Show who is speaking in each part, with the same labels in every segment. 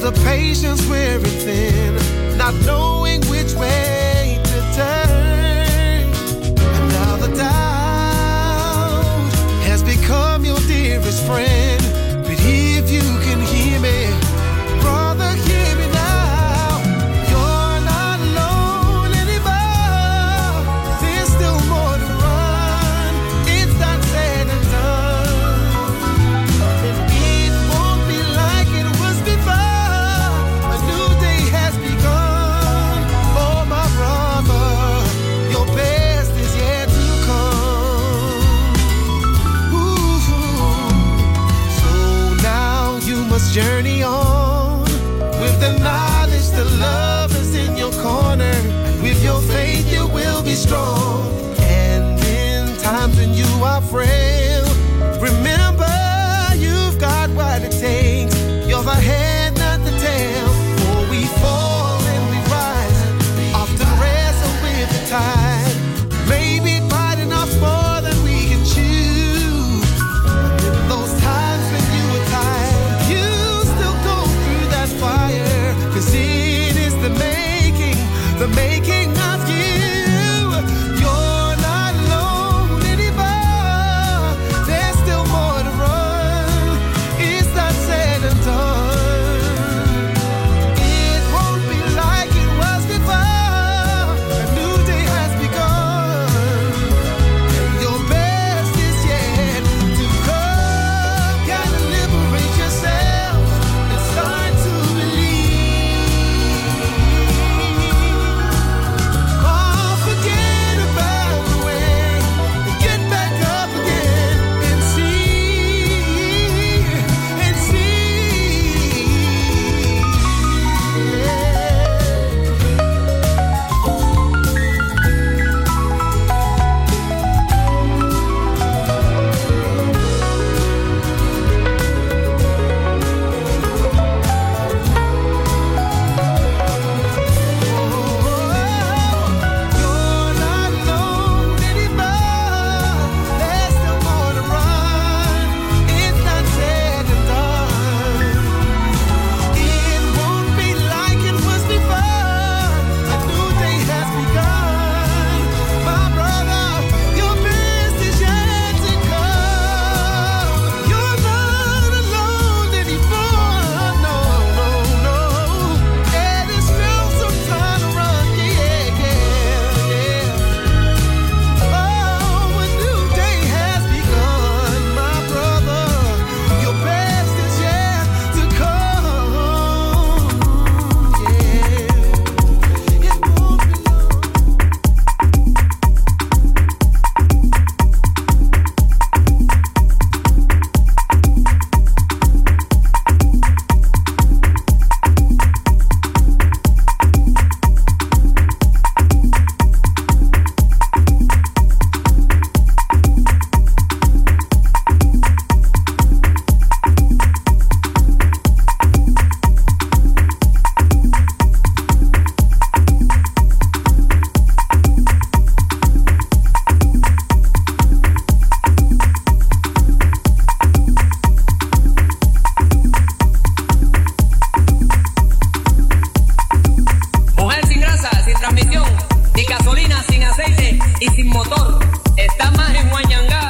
Speaker 1: The patience we're not knowing which way to turn. Tamar en Huañangá.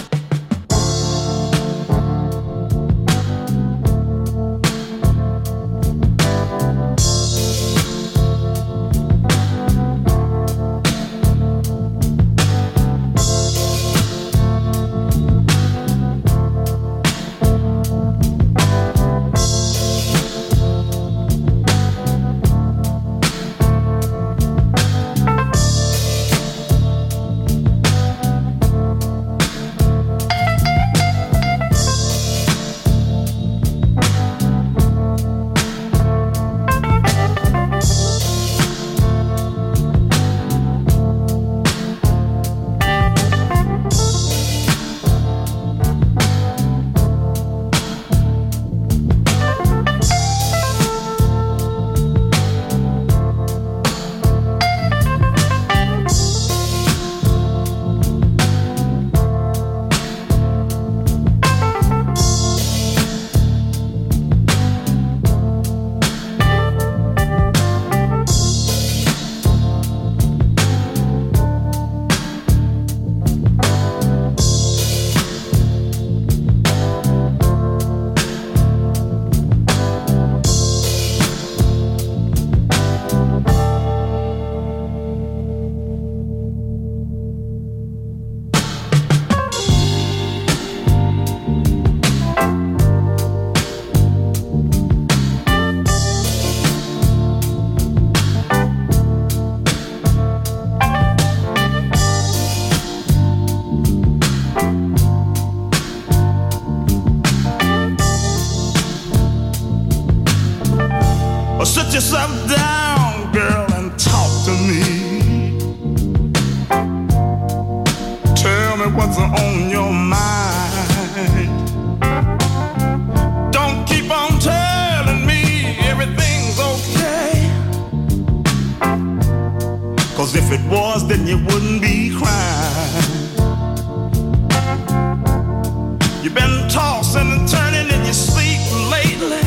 Speaker 2: You've been tossing and turning in your sleep lately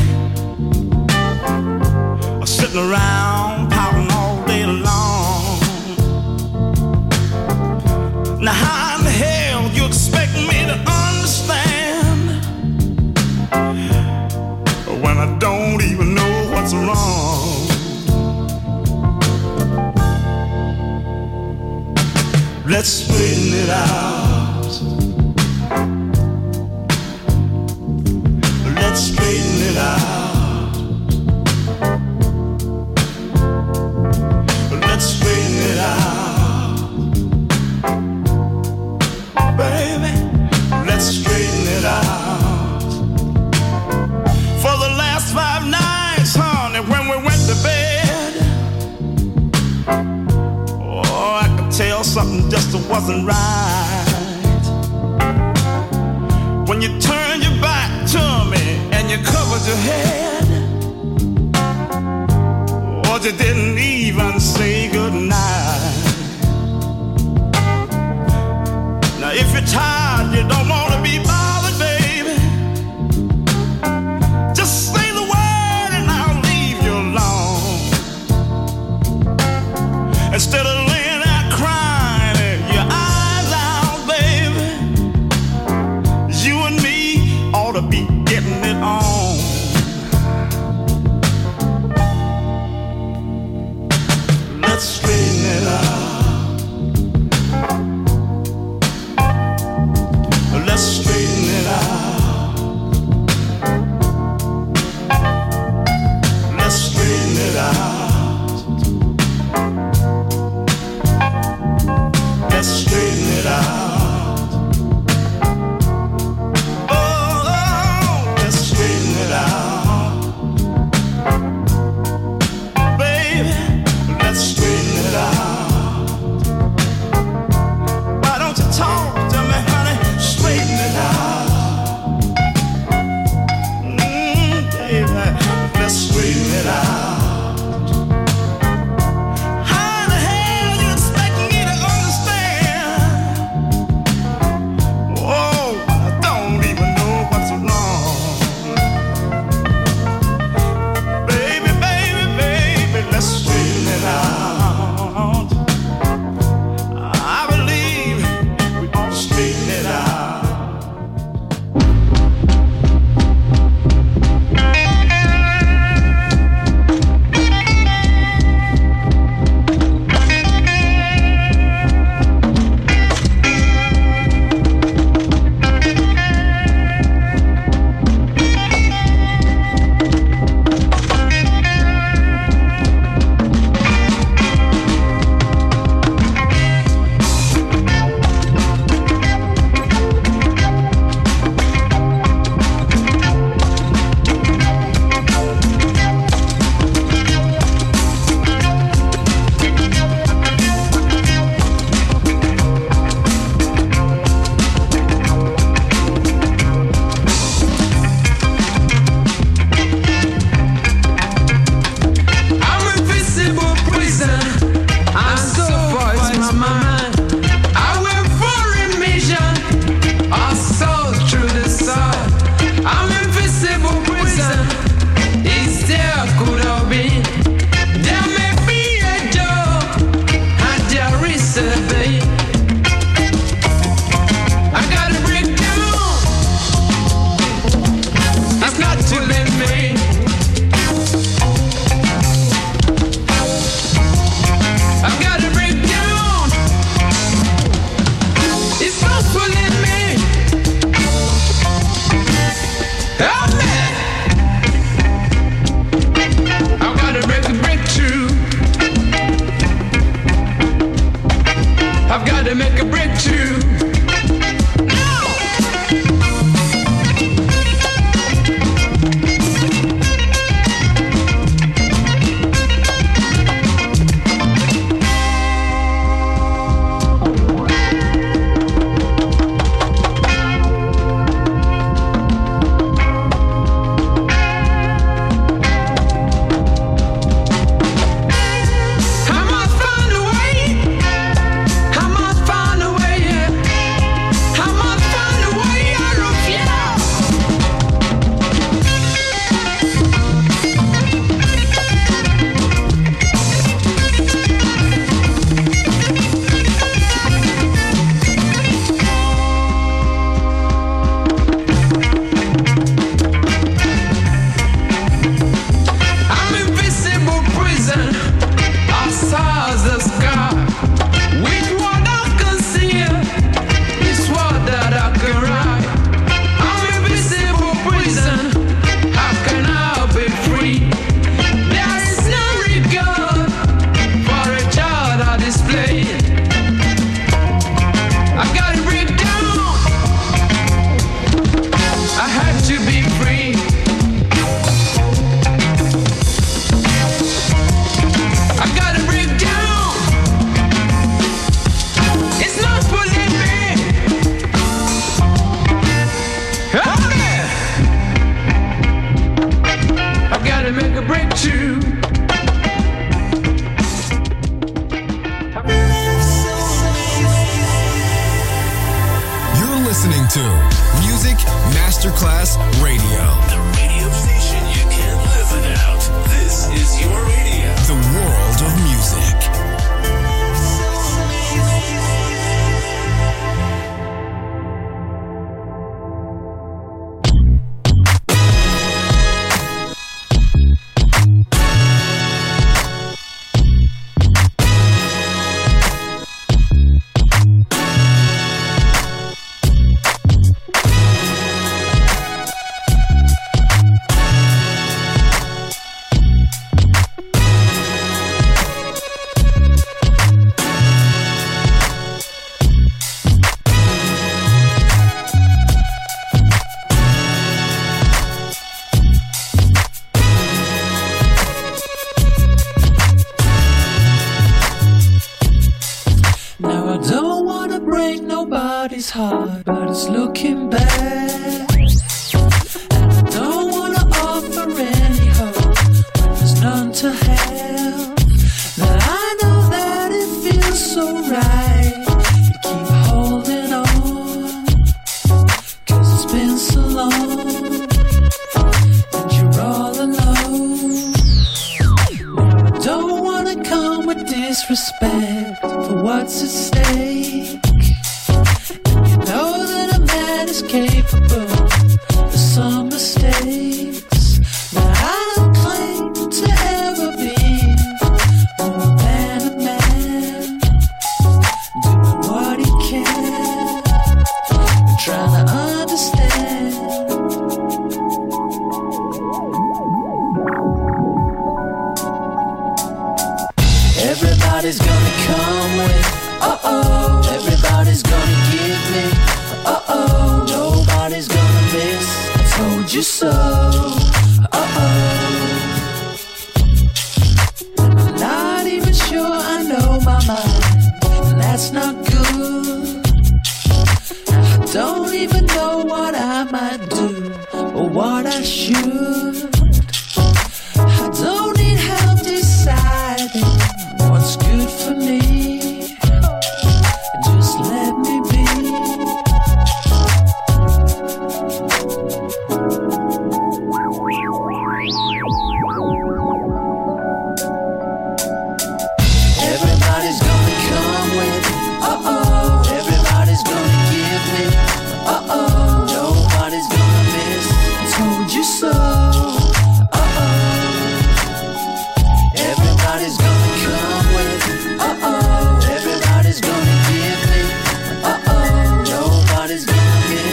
Speaker 2: sitting around pouting all day long. Now, how in the hell you expect me to understand when I don't even know what's wrong? Let's straighten it out. Wasn't right. When you turned your back to me and you covered your head. But you didn't even say goodnight. Now, if you're tired, and
Speaker 3: I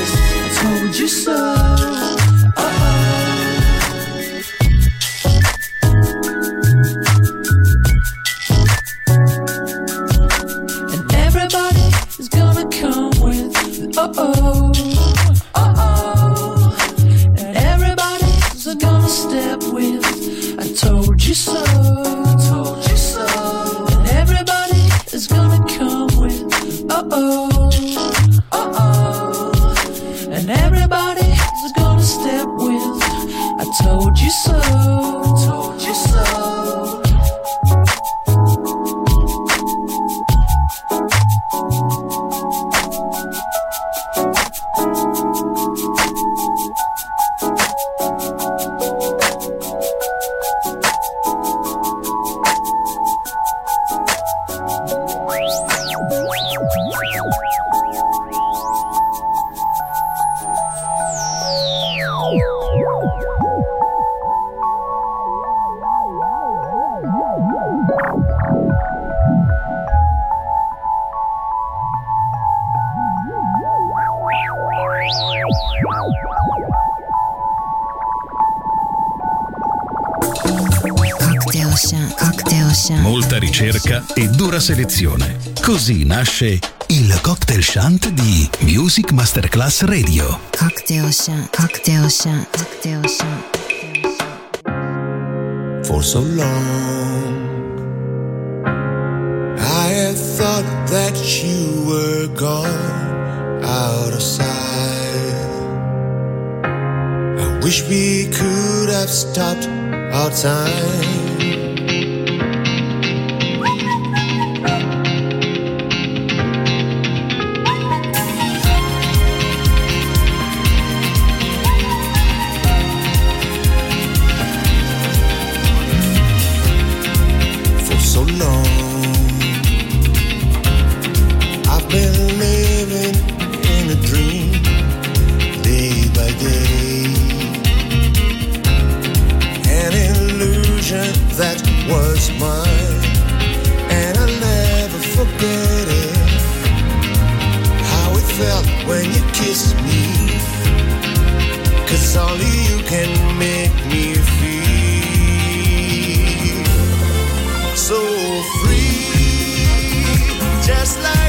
Speaker 3: I Told you so.
Speaker 4: Cocktail Osha.
Speaker 5: Molta ricerca e dura selezione. Così nasce il cocktail shant di Music Masterclass Radio.
Speaker 4: Cocktail Osha, Cocktail Osha, Cocktail Osha.
Speaker 1: For so long I had thought that you were gone out of sight. I wish we could have stopped our time just like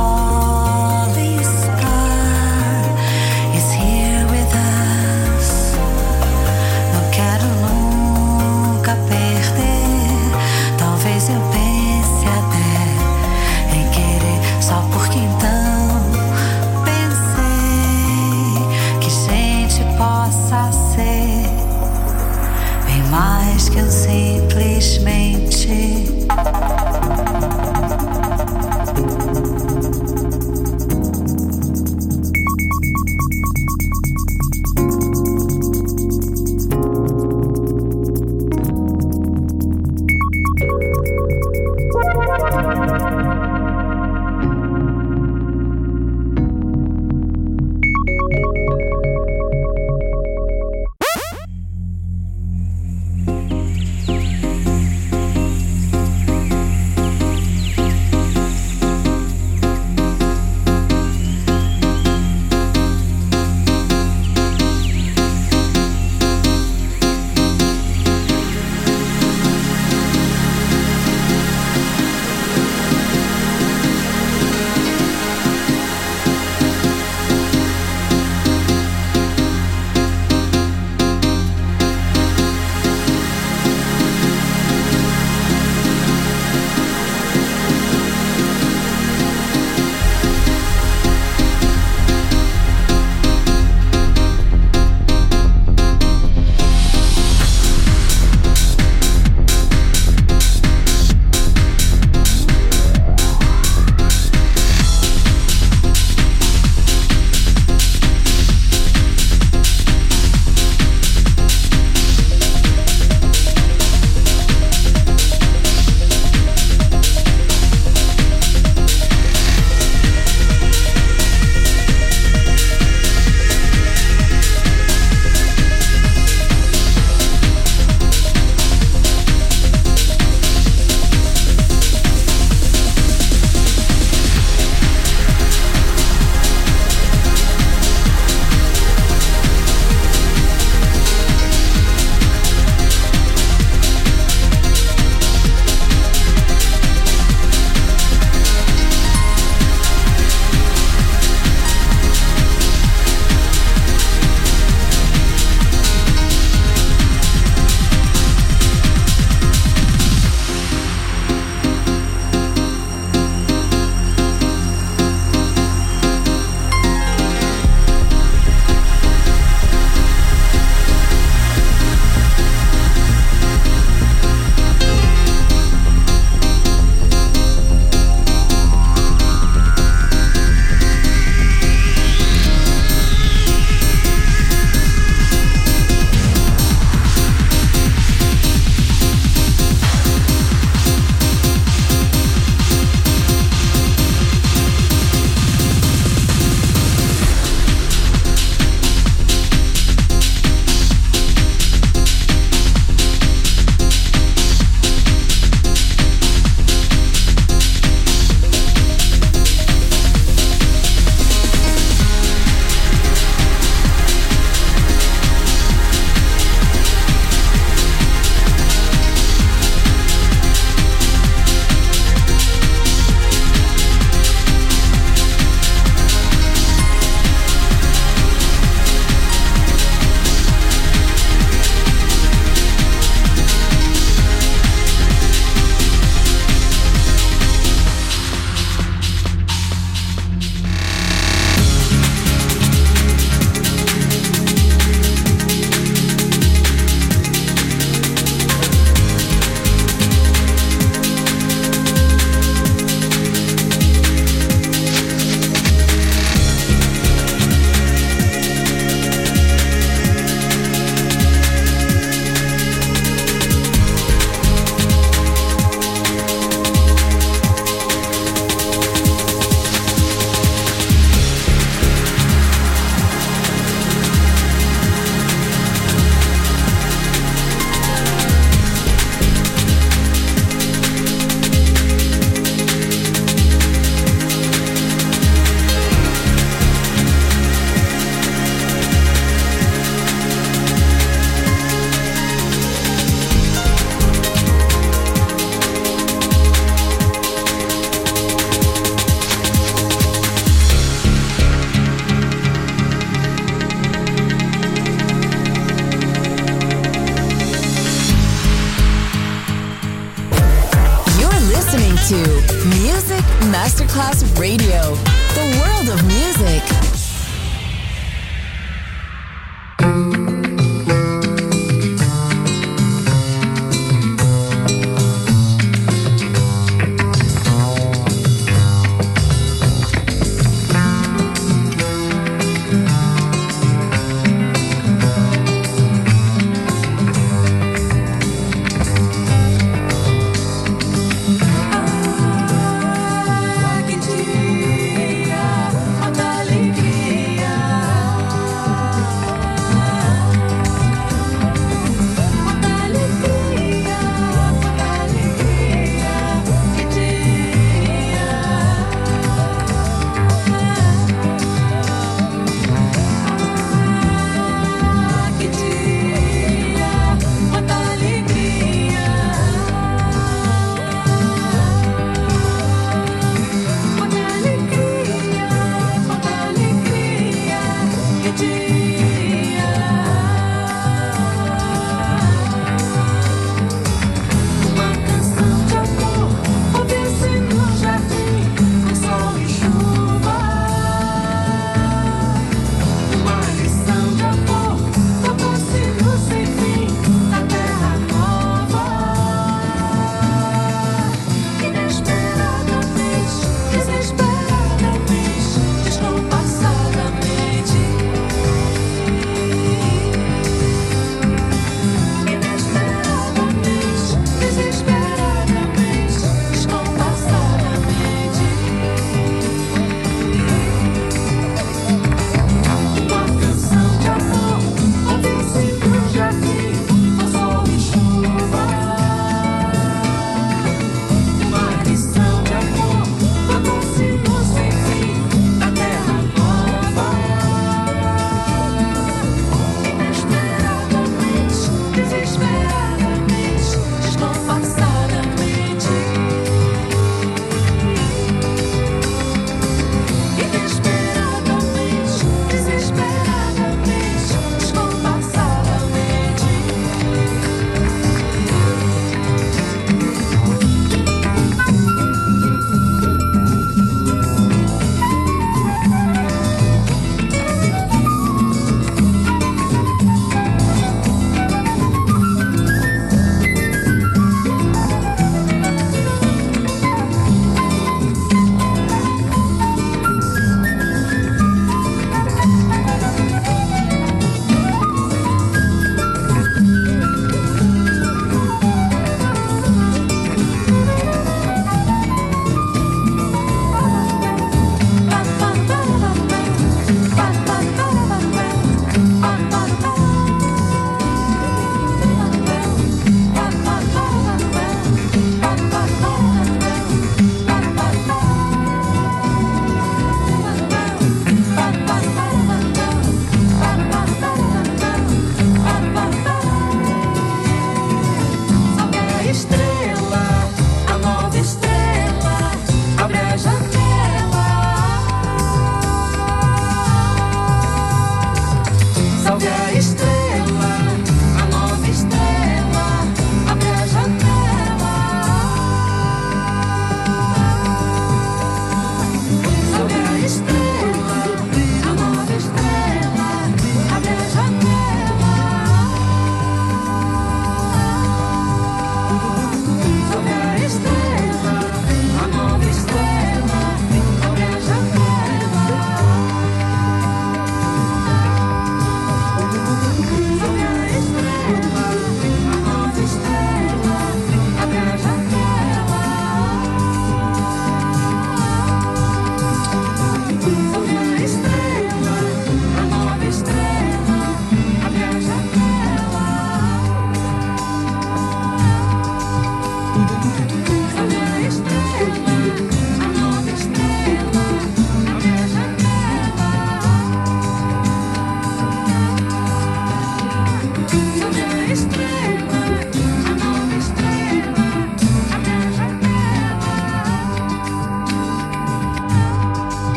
Speaker 1: on.